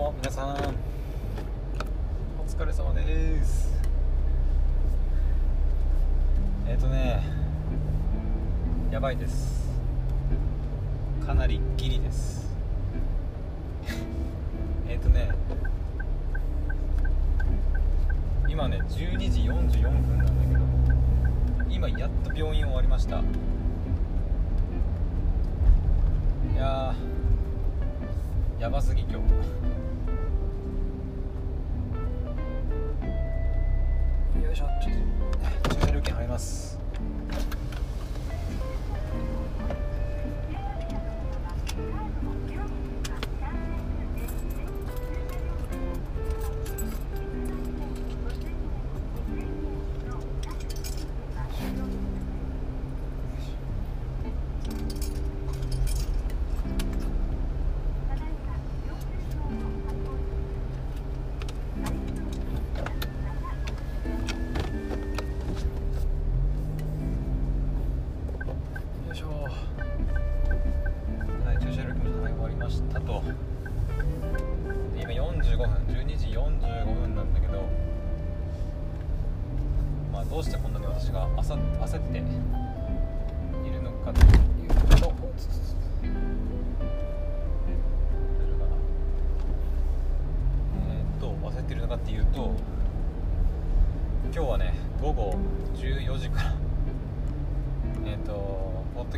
も皆さん。お疲れ様です。えっ、ー、とねやばいです。かなりギリです。えっとね今ね12時44分なんだけど今やっと病院終わりました。いややばすぎ今日。よいしょ。ちょっと駐車料金入ります。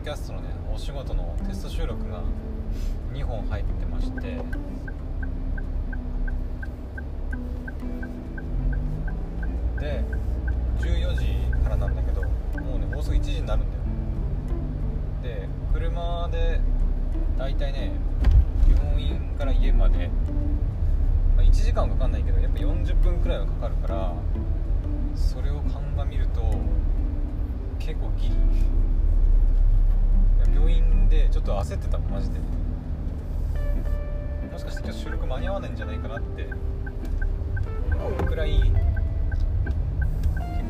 キャストのねお仕事のテスト収録が2本入ってまして。で14時からなんだけどもうねもうすぐ1時になるんだよ。で車でだいたいね病院から家まで、まあ、1時間はかかんないけどやっぱ40分くらいはかかるからそれを鑑みると結構ギリ。でちょっと焦ってたマジで。もしかして今日収録間に合わないんじゃないかなって。思うくらい結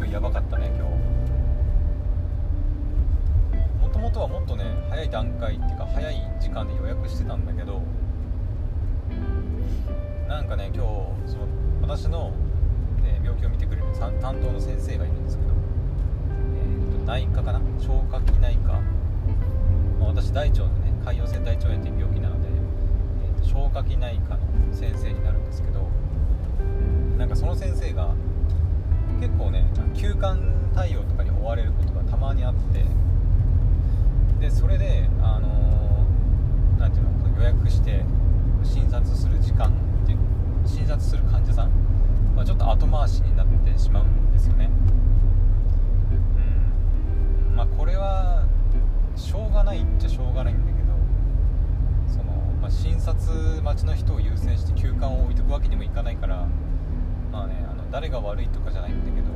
構やばかったね今日。もともとはもっとね早い段階っていうか早い時間で予約してたんだけどなんかね今日その私の、えー病気を見てくれる担当の先生がいるんですけどえーと内科かな？消化器内科、私大腸のね潰瘍性大腸炎っていう病気なので、えーと消化器内科の先生になるんですけどなんかその先生が結構ね休館対応とかに追われることがたまにあってでそれであのーていうの予約して診察する時間っていう診察する患者さん、まあ、ちょっと後回しになってしまうんですよね。うん。まあこれはしょうがないっちゃしょうがないんだけどその、まあ、診察待ちの人を優先して休館を置いとくわけにもいかないからまあねあの誰が悪いとかじゃないんだけど。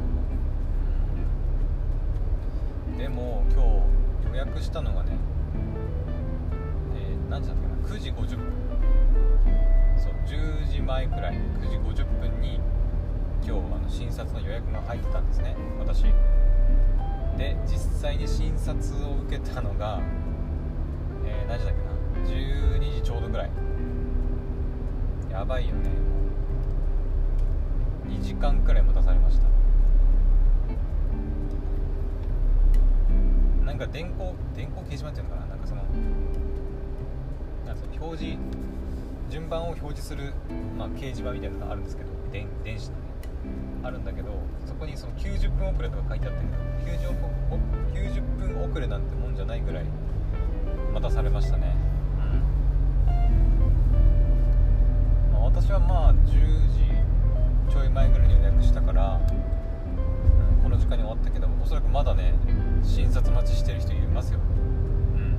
でも今日予約したのがねえー何時だったかな？9時50分。そう10時前くらい9時50分に今日あの診察の予約が入ってたんですね私。で実際に診察を受けたのが、えー何時だっけな？12時ちょうどぐらい。やばいよね。もう2時間くらい待たされました。なんか電光電光掲示板っていうのかな？なんかそのなんかその表示順番を表示する、まあ、掲示板みたいなのがあるんですけど電電子のね。あるんだけどそこにその90分遅れとか書いてあったけど90分お90分遅れなんてもんじゃないぐらい待たされましたね。10時ちょい前ぐらいに予約したから、うんこの時間に終わったけどおそらくまだね診察待ちしてる人いますよ。うん。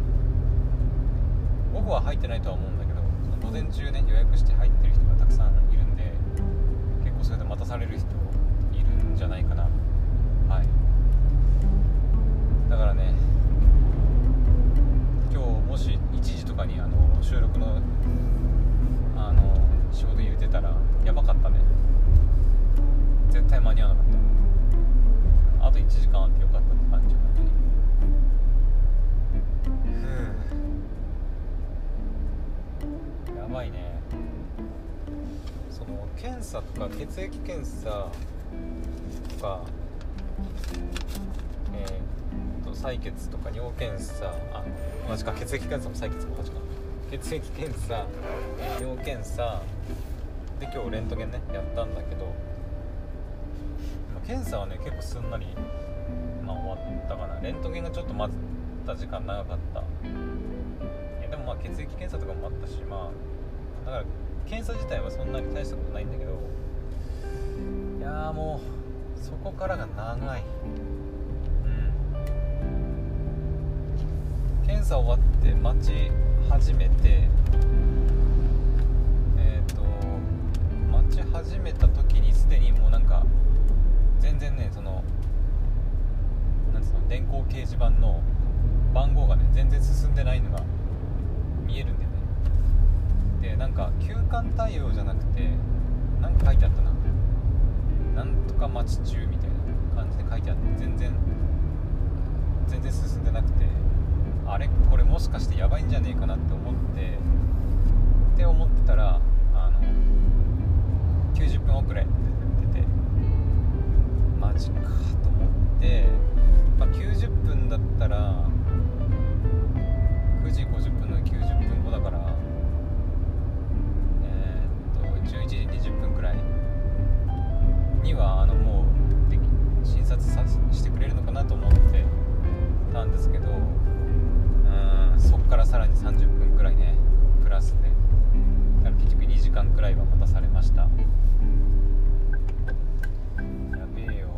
僕は入ってないとは思うんだけど午前中ね予約して入ってる人がたくさんいるんで結構それで待たされる人いるんじゃないかな。はい。だからね今日もし1時とかにあの収録の仕事入れてたらやばかったね。絶対間に合わなかった。あと1時間あってよかったって感じ本当にふうやばいね。その検査とか血液検査とかえー、と採血とか尿検査あ同じか。血液検査も採血も同じか血液検査尿検査で今日レントゲンねやったんだけど、検査はね結構すんなり、まあ、終わったかな。レントゲンがちょっと待った時間長かった。いやでもまあ血液検査とかもあったしまあだから検査自体はそんなに大したことないんだけどいやもうそこからが長い。うん。検査終わって待ち始めてえっ、ー、と待ち始めた時にすでにもうなんか全然ねそのなんつうの電光掲示板の番号がね全然進んでないのが見えるんだよね。でなんか休館対応じゃなくて何か書いてあったな。なんとか待ち中みたいな感じで書いてあって全然全然進んでなくて。あれこれもしかしてやばいんじゃねえかなって思ってって思ってたらあの90分遅れって出ててマジかと思って、まあ、90分だったら9時50分の90分後だからえー、っと11時20分くらいにはあのもう診察さしてくれるのかなと思ってたんですけどそっからさらに30分くらいねプラスで。結局2時間くらいは待たされました。やべえよ。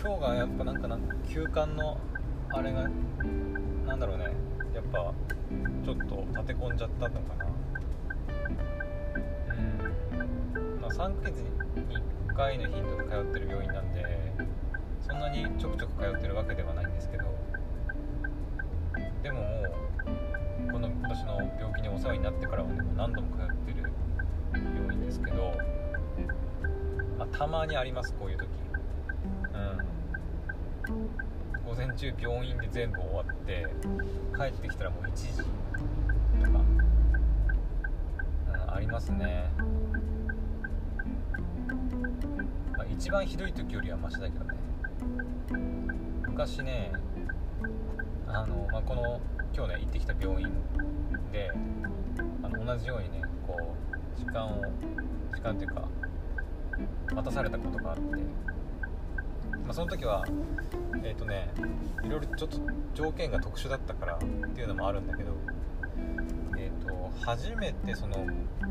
今日がやっぱなんかなん休館のあれがなんだろうね。やっぱちょっと立て込んじゃったのかな。うん。まあ3ヶ月に1回の頻度で通ってる病院なんでそんなにちょくちょく通ってるわけではないんですけどでももうこの今年の病気にお世話になってからはねも何度も通ってる病院ですけど、まあ、たまにありますこういう時。うん。午前中病院で全部終わって帰ってきたらもう1時とか、うん、ありますね。まあ、一番ひどい時よりはマシだけどね。昔ねあの、まあ、この今日ね行ってきた病院であの同じようにねこう時間を時間っていうか待たされたことがあって、まあ、その時はえっ、ー、とねいろいろちょっと条件が特殊だったからっていうのもあるんだけどえっ、ー、と初めてその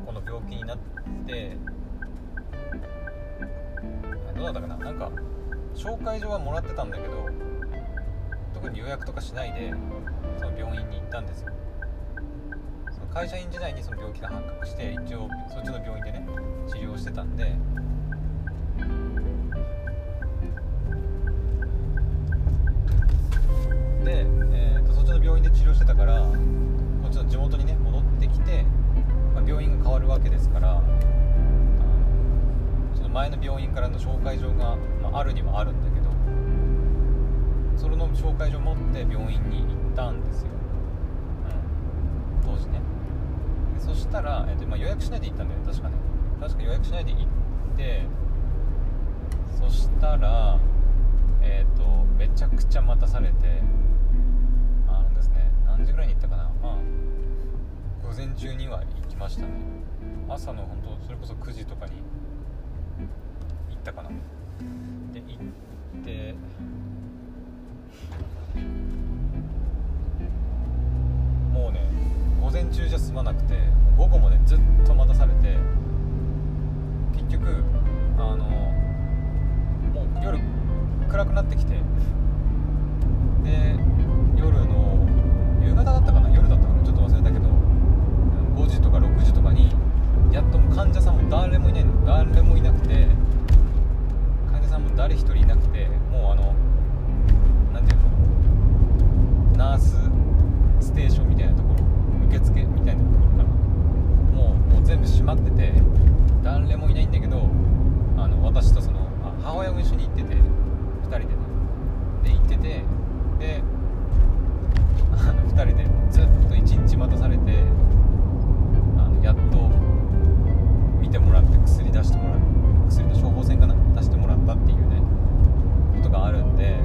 この病気になってどうだったかな？なんか紹介状はもらってたんだけど特に予約とかしないでその病院に行ったんですよ。その会社員時代にその病気が発覚して一応そっちの病院でね治療してたんでで、前の病院からの紹介状が、まあ、るにはあるんだけどそれの紹介状持って病院に行ったんですよ、うん、当時ね。そしたら、えーとまあ、予約しないで行ったんだよ確かね。確か予約しないで行ってそしたらえっ、ー、とめちゃくちゃ待たされてあのですね。何時ぐらいに行ったかな。まあ午前中には行きましたね。朝の本当それこそ9時とかにったかな。で行って。もうね午前中じゃ済まなくて午後もねずっと待たされて結局あのもう夜暗くなってきてで夜の夕方だったかな夜だったかなちょっと忘れたけど5時とか6時とかにやっと患者さんも誰もいないの誰もいなくて誰一人いなくてもうあの何て言うのナースステーションみたいなところ受付みたいなところからもうもう全部閉まってて誰もいないんだけどあの私とその母親も一緒に行ってて2人でねで行っててであの2人でずっと1日待たされてあのやっと見てもらって薬出してもらって。薬の処方箋かな出してもらったっていうねことがあるんで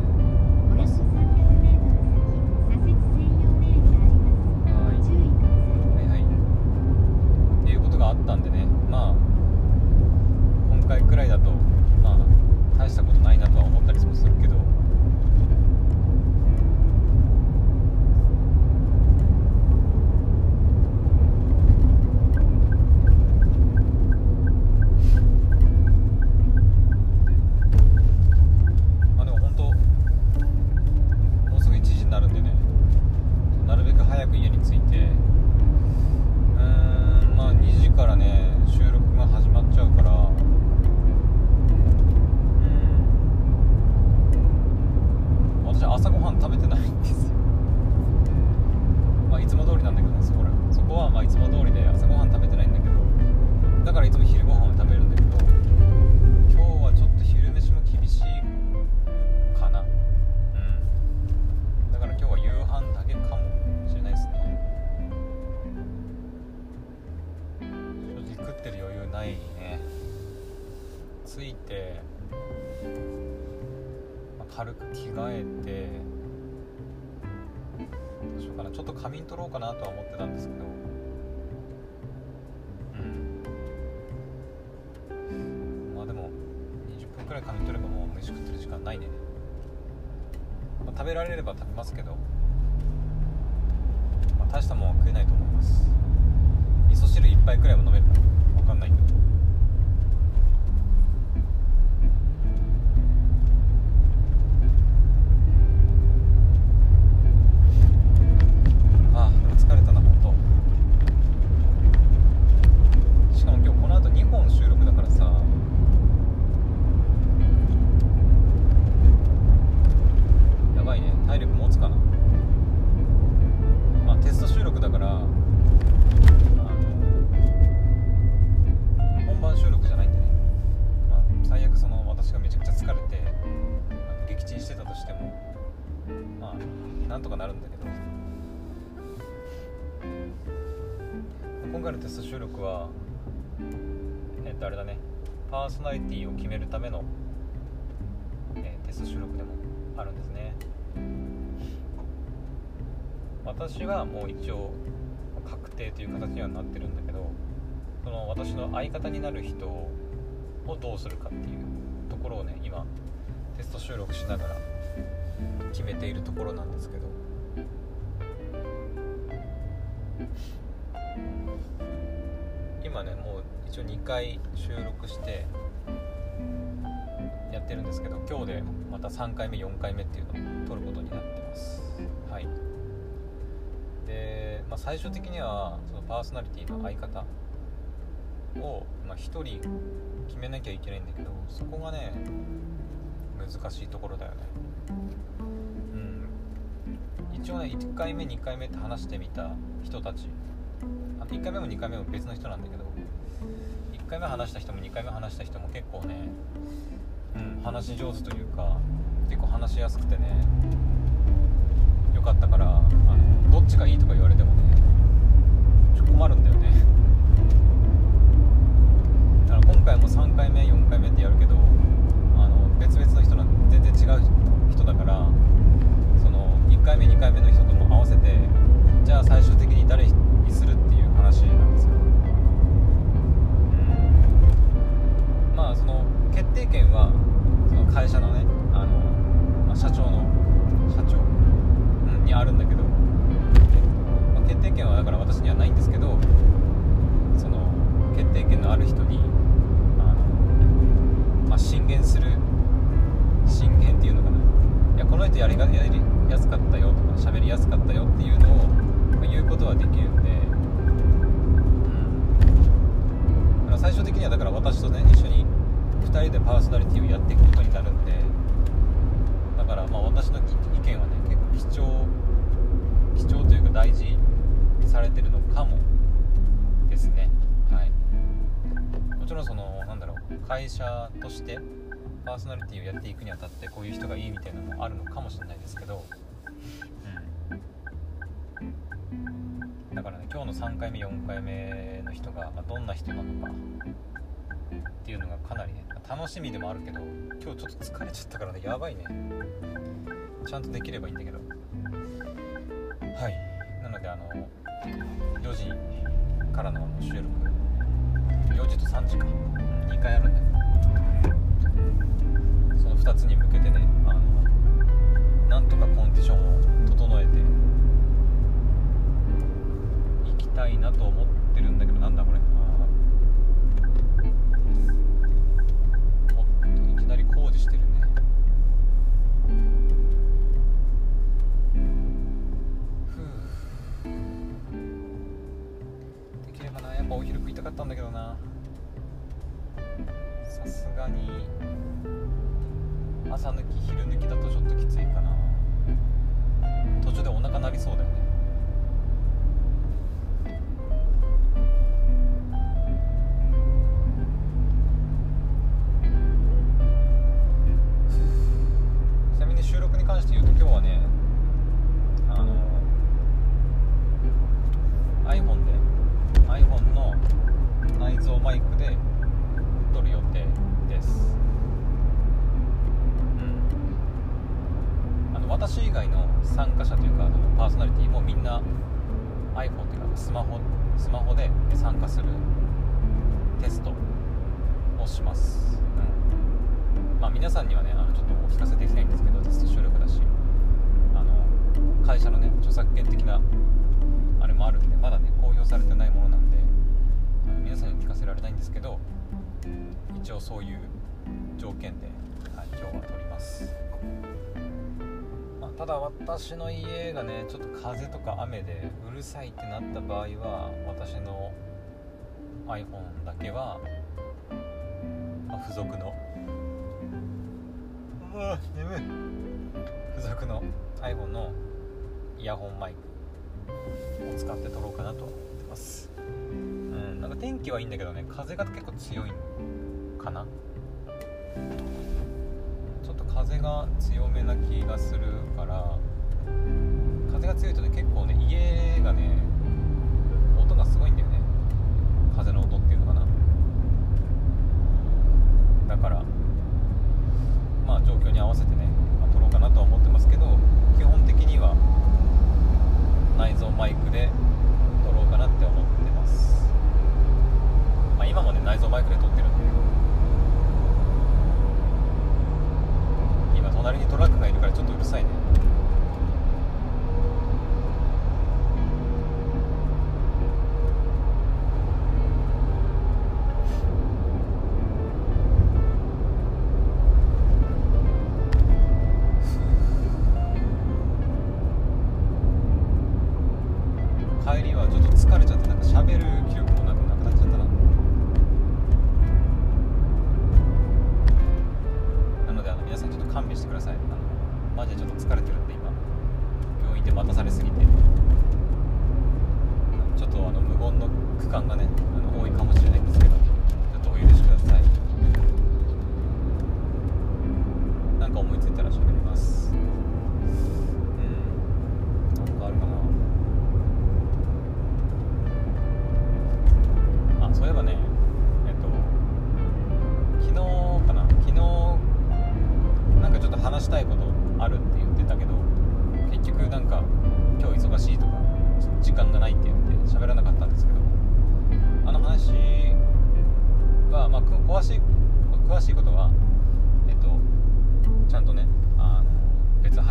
れれば食べますけど、まあ大したもんは食えないと思います。味噌汁一杯くらいは飲めるか分かんないけど。定という形にはなってるんだけどその私の相方になる人をどうするかっていうところをね今テスト収録しながら決めているところなんですけど。今ねもう一応2回収録してやってるんですけど今日でまた3回目4回目っていうのを撮ることになってます。はい、最終的にはそのパーソナリティの相方を、まあ、1人決めなきゃいけないんだけどそこがね難しいところだよね。うん。一応ね1回目2回目って話してみた人たち。あ1回目も2回目も別の人なんだけど1回目話した人も2回目話した人も結構ね、うん、話し上手というか結構話しやすくてねよかったからあのどっちがいいとか言われても困るんだよね。だから今回も3回目4回目ってやるけどあの別々の人なん全然違う人だからその1回目2回目の人とも合わせてじゃあ最終的に誰にするっていう話なんですよ、うん、まあその決定権はその会社のねあの、まあ、社長の社長、うん、にあるんだけど、決定権はだから私にはないんですけどその決定権のある人にあの、まあ、進言する進言っていうのかな。いやこの人やりがやりやすかったよとか喋りやすかったよっていうのを、まあ言うことはできるんで、うん、最終的にはだから私とね一緒に2人でパーソナリティをやっていくことになるんでだからまあ私の意見はね結構貴重貴重というか大事されてるのかもですね。はい。もちろんそのなんだろう会社としてパーソナリティをやっていくにあたってこういう人がいいみたいなのもあるのかもしれないですけど、うん、だからね今日の3回目4回目の人が、まあどんな人なのかっていうのがかなりね楽しみでもあるけど今日ちょっと疲れちゃったからねやばいね。ちゃんとできればいいんだけど。はい。なのであの4時からの収録。4時と3時か2回あるんでその2つに向けてねあのなんとかコンディションを整えていきたいなと思ってるんだけどなんだこれったんだけどな。さすがに朝抜き昼抜きだとちょっときついかな。私の家がねちょっと風とか雨でうるさいってなった場合は私の iPhone だけは、まあ付属のあ眠い。付属の iPhone のイヤホンマイクを使って撮ろうかなと思ってます。うんなんか天気はいいんだけどね風が結構強いかな。ちょっと風が強めな気がするから風が強いとね結構ね家がね音がすごいんだよね。風の音っていうのかな。だからまあ状況に合わせてね、まあ撮ろうかなとは思ってますけど基本的には内蔵マイクで撮ろうかなって思ってます、まあ、今もね内蔵マイクで撮ってるんだけど。今隣にトラックがいるからちょっとうるさいね。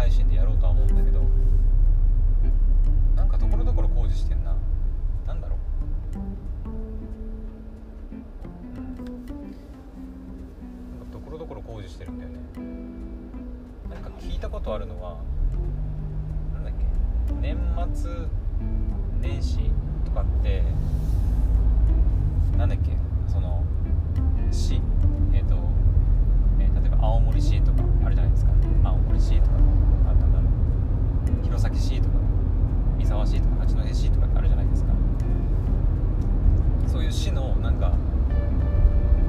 配信でやろうとは思うんだけどなんかところどころ工事してんな。なんだろう。なんかところどころ工事してるんだよね。なんか聞いたことあるのはなんだっけ。年末年始とかってなんだっけ。その市えっ、と、えー例えば青森市とかあるじゃないですか。青森市とか。弘前市とか三沢市とか八戸市とかってあるじゃないですか。そういう市のなんか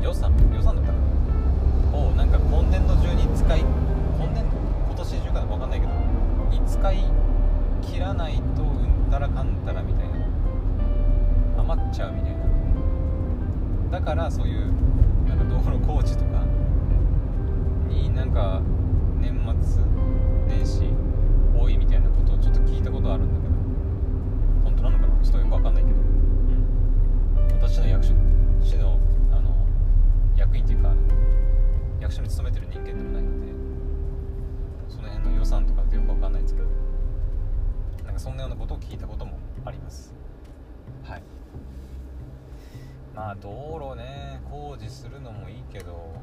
予算予算だったかな。をなんか今年度中に使い今年度今年中かな分かんないけどに使い切らないとうんたらかんたらみたいな。余っちゃうみたいな。だからそういうなんか道路工事とかになんか年末年始多いみたいなことをちょっと聞いたことあるんだけど本当なのかな？ちょっとよくわかんないけど、うん、私の役所市のあの役員っていうか役所に勤めてる人間でもないのでその辺の予算とかってよくわかんないんですけどなんかそんなようなことを聞いたこともあります。はい。まあ道路ね工事するのもいいけど、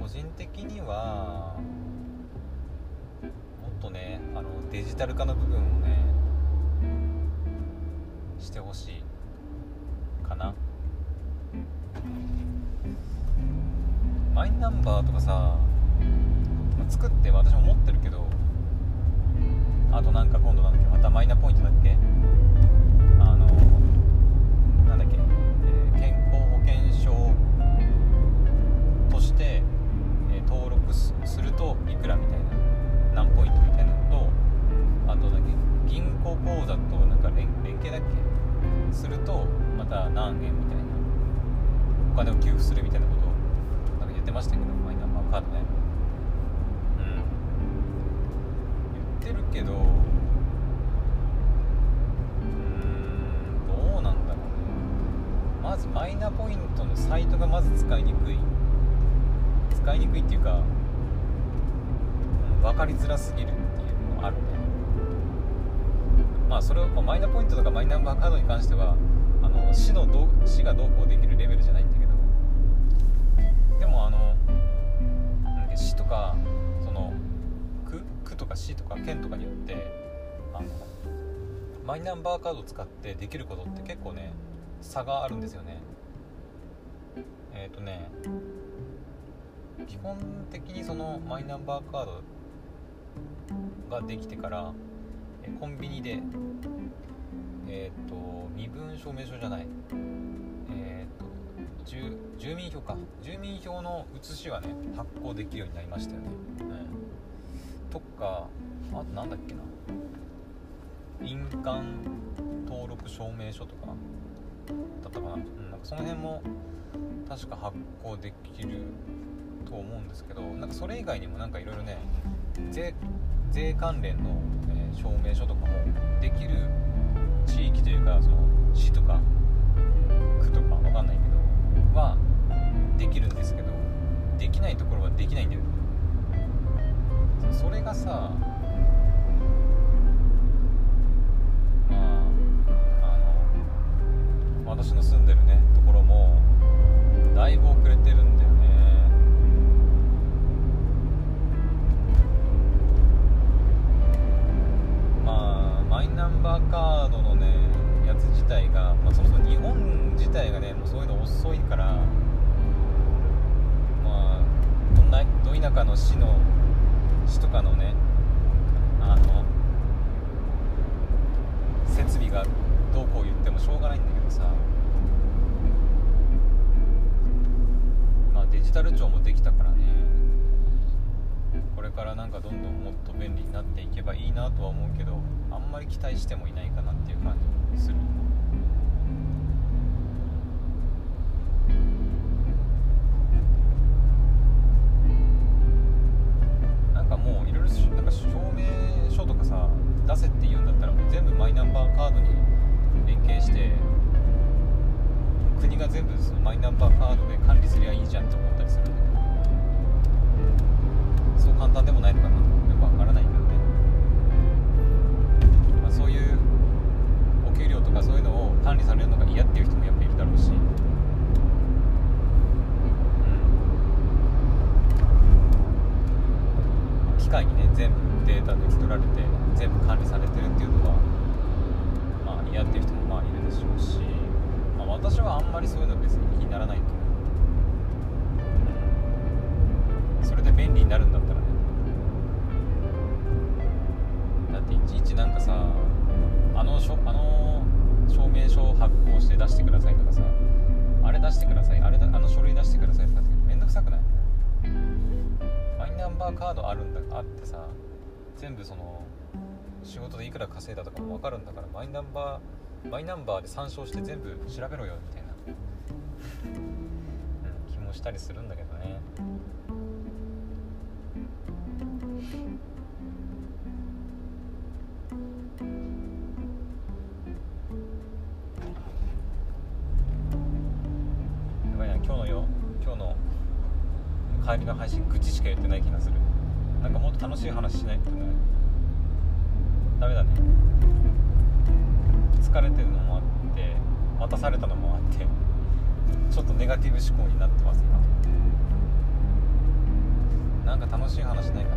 個人的にはとねあのデジタル化の部分をねしてほしいかな。マイナンバーとかさ作って私も持ってるけどあとなんか今度なんだっけまたマイナポイントだっけ？あのなんだっけ、えー、健康保険証として、えー、登録するといくらみたいな。何ポイントみたいなのとあとだけ銀行口座となんか連連携だっけ？するとまた何円みたいなお金を給付するみたいなことをなんか言ってましたけどマイナンバーカードね。うん。言ってるけどうんどうなんだろうね。まずマイナポイントのサイトがまず使いにくい。使いにくいっていうか、分かりづらすぎるっていうのがあるね。まあそれをまマイナポイントとかマイナンバーカードに関してはあの市のど市がどうこうできるレベルじゃないんだけど。でもあの市とかその区区とか市とか県とかによってあのマイナンバーカードを使ってできることって結構ね差があるんですよね。えっ、ー、とね基本的にそのマイナンバーカードができてからコンビニでえっ、ー、と身分証明書じゃないえっ、ー、と住住民票か。住民票の写しはね発行できるようになりましたよね、うん、とかあとなんだっけな。印鑑登録証明書とかだったかな,、うん、なんかその辺も確か発行できると思うんですけどなんかそれ以外にもなんかいろいろね税税関連の、え、証明書とかもできる地域というかその市とか区とかわかんないけどはできるんですけどできないところはできないんだよね。それがさまああの私の住んでるねところもだいぶ遅れてるんだイナンバーカードのねやつ自体が、まあ、そもそも日本自体がねもうそういうの遅いからまあど田舎の市の市とかのねあの設備がどうこう言ってもしょうがないんだけどさまあデジタル庁もできたからねこれからなんかどんどんもっと便利になっていけばいいなとは思うけどあんまり期待してもいないかなっていう感じする。なんかもういろいろなんか証明書とかさ出せって言うんだったらもう全部マイナンバーカードに連携して国が全部そのマイナンバーカードで管理すりゃいいじゃんって思ったりする。んだけどまりそういうの別に気にならないと。思う、それで便利になるんだったらね。だっていちいちなんかさあのしょあの証明書を発行して出してくださいとかさあれ出してくださいあれだあの書類出してくださいとかってめんどくさくない？マイナンバーカードあるんだあってさ全部その仕事でいくら稼いだとかも分かるんだからマイナンバーマイナンバーで参照して全部調べろよみたいな、気もしたりするんだけどね。やばいな今日のよ今日の帰りの配信愚痴しか言ってない気がする。なんかもっと楽しい話しないとね。ダメだね。疲れてるのもあって待たされたのもあってちょっとネガティブ思考になってます今。なんか楽しい話ないか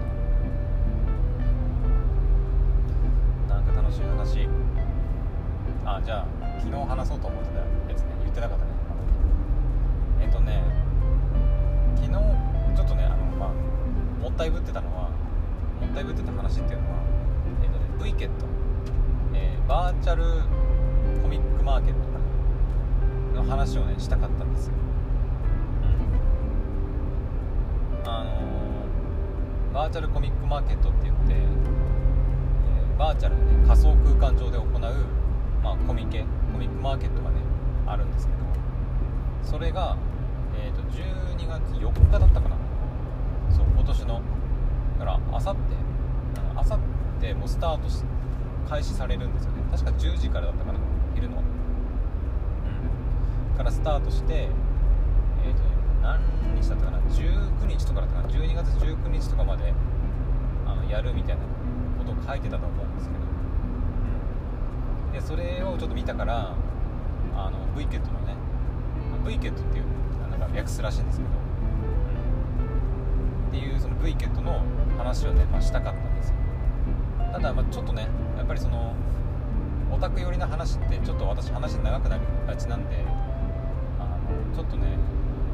な？なんか楽しい話。あじゃあ昨日話そうと思ってたやつね。言ってなかったね。えっとね昨日ちょっとねあのまあもったいぶってたのはもったいぶってた話っていうのはえっとね V ケット、えーバーチャルコミックマーケット。話をねしたかったんですよ、うん、あのバーチャルコミックマーケットって言って、えーバーチャルでね仮想空間上で行う、まあ、コミケコミックマーケットがねあるんですけどそれが、えー、と12月4日だったかな。そう今年の。だからあさってあさってもスタートし開始されるんですよね。確か10時からだったかな。昼の。からスタートしてえっ、と何日だったかな？19日とかだったかな？12月19日とかまであのやるみたいなことを書いてたと思うんですけど、うん、でそれをちょっと見たからあの V ケットのね V ケットっていうなんか略すらしいんですけど、うん、っていうその V ケットの話をね、まあ、したかったんですよ。ただまあちょっとねやっぱりそのオタク寄りな話ってちょっと私話長くなりがちなんでちょっとね、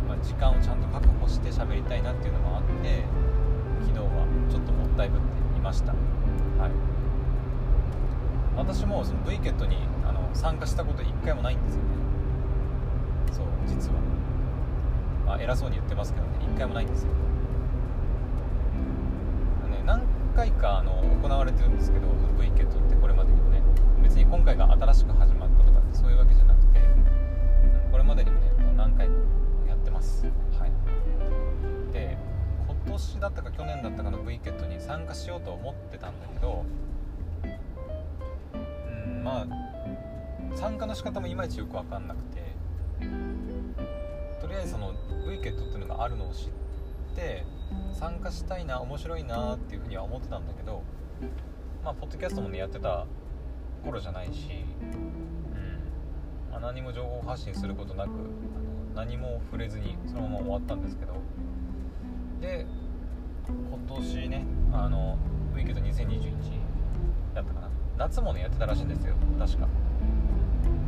まあ、時間をちゃんと確保して喋りたいなっていうのもあって昨日はちょっともったいぶっていました。はい。私もその V ケットにあの参加したこと1回もないんですよね。そう実は、まあ、偉そうに言ってますけどね1回もないんですよ、ね、何回かあの行われてるんですけど V ケットってこれまでにもね。別に今回が新しく始まったとかってそういうわけじゃなくてこれまでにもね何回もやってます。はい。で今年だったか去年だったかの V ケットに参加しようと思ってたんだけどうんまあ参加の仕方もいまいちよく分かんなくてとりあえずその V ケットっていうのがあるのを知って参加したいな面白いなっていうふうには思ってたんだけどまあポッドキャストもねやってた頃じゃないし、うんまあ、何も情報発信することなく何も触れずにそのまま終わったんですけど。で今年ねあの V ケット2021だったかな。夏もねやってたらしいんですよ。確か。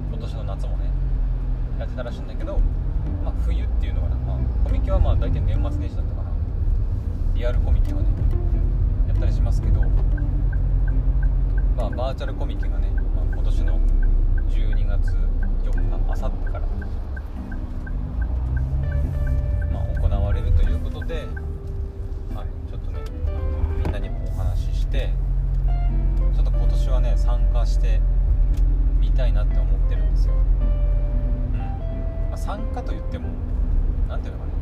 今年の夏もね。やってたらしいんだけど、まあ、冬っていうのかな、まあ、コミケはまあ大体年末年始だったかな。リアルコミケはねやったりしますけど、まあ、バーチャルコミケがね、まあ、今年の12月4日あさってから、るということで、はい、ちょっとねみんなにもお話ししてちょっと今年はね参加してみたいなって思ってるんですよ、うん。まあ、参加といっても何ていうのかな。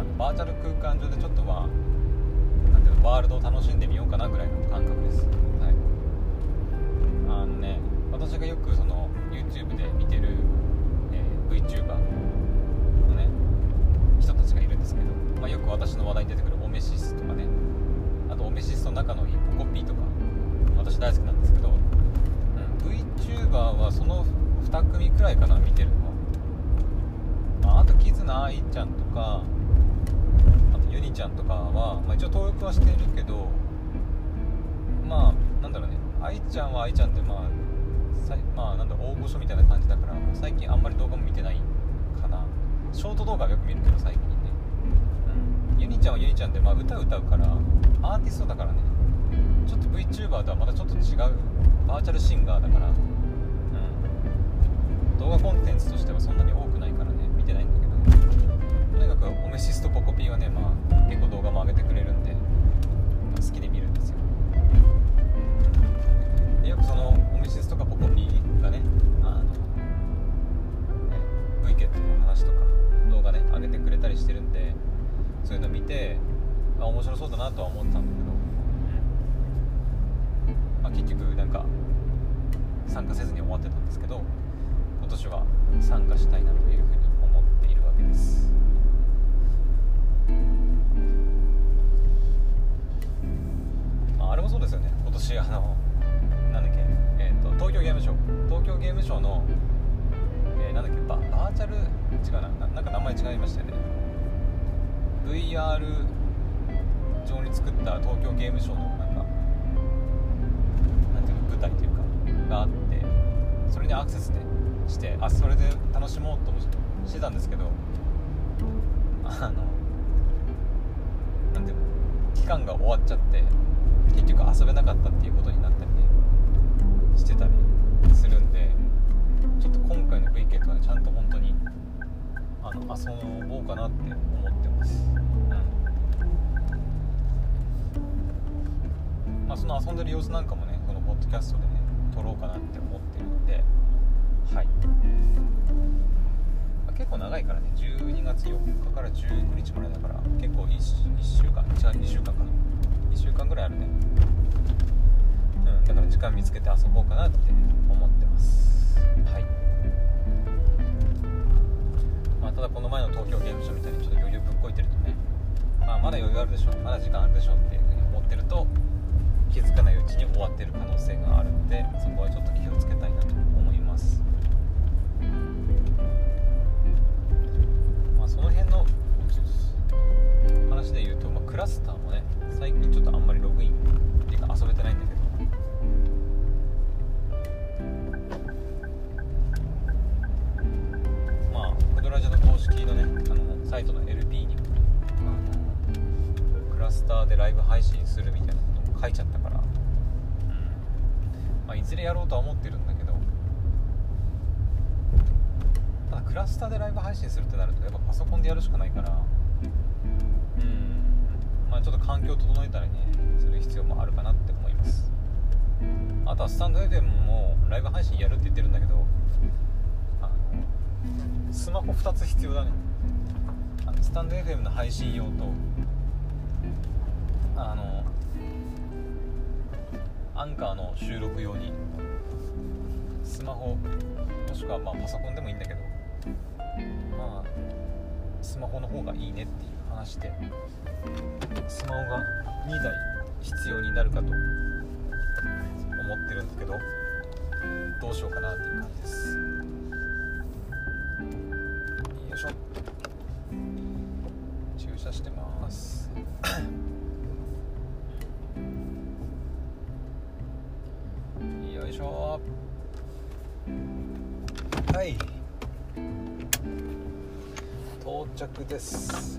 あのバーチャル空間上でちょっとはなんていうのワールドを楽しんでみようかなぐらいの感覚です、はい、あのね私がよくその YouTube で見てる、えー VTuber 人たちがいるんですけど、まあ、よく私の話題に出てくるオメシスとかねあとオメシスと仲のいいポコピーとか私大好きなんですけど、うん、VTuber はその2組くらいかな見てるのは、まあ、あとキズナアイちゃんとかあとユニちゃんとかは、まあ、一応登録はしてるけどまあなんだろうね。アイちゃんはアイちゃんでまあまあなんだろう大御所みたいな感じだから最近あんまり動画も見てないかなショート動画はよく見るけど最近ね、うん、ユニちゃんはユニちゃんで、まあ、歌歌うからアーティストだからね。ちょっと VTuber とはまたちょっと違う。バーチャルシンガーだから、うん、動画コンテンツとしてはそんなに間が終わっちゃって結局遊べなかったっていうことになったりねしてたりするんでちょっと今回の VK とかねちゃんと本当にあの遊ぼうかなって思ってます、うん。まあ、その遊んでる様子なんかもねこのポッドキャストでね撮ろうかなって思ってるんではい、結構長いからね。12月4日から19日までだから結構 1, 1週間。違う2週間か。2週間ぐらいあるね。うんだから時間見つけて遊ぼうかなって思ってます。はい。まあただこの前の東京ゲームショウみたいにちょっと余裕ぶっこいてるとね。まあまだ余裕あるでしょまだ時間あるでしょっていうふうに思ってると気づかないうちに終わってる可能性があるのでそこはちょっと気をつけたいその辺の話で言うと、まあ、クラスターもね最近ちょっとあんまりログインっていうか遊べてないんだけど。まあクドラジャの公式のねあのサイトの LP にクラスターでライブ配信するみたいな書いちゃったから、うん。まあ、いずれやろうとは思ってるんだけどただクラスターでライブ配信するってなるとやっぱパソコンでやるしかないからうんまあちょっと環境を整えたりねする必要もあるかなって思います。あとはスタンド FM もライブ配信やるって言ってるんだけどあのスマホ2つ必要だね。あのスタンド FM の配信用とあのアンカーの収録用にスマホもしくはまあパソコンでもいいんだけどスマホの方がいいねっていう話でスマホが2台必要になるかと思ってるんだけどどうしようかなっていう感じです。よいしょ。駐車してます。よいしょ。はい。着です。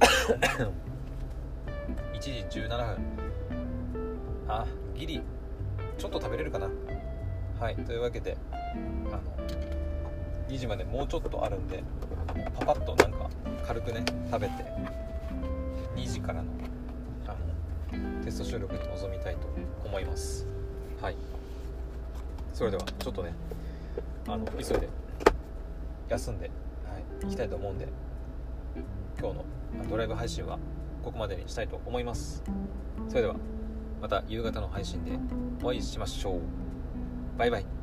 1時17分。あギリ。ちょっと食べれるかな？はいというわけであの2時までもうちょっとあるんでパパッとなんか軽くね食べて2時からのあのテスト収録に臨みたいと思います。はい。それではちょっとねあの急いで休んで、はい、行きたいと思うんで今日のドライブ配信はここまでにしたいと思います。それではまた夕方の配信でお会いしましょう。バイバイ。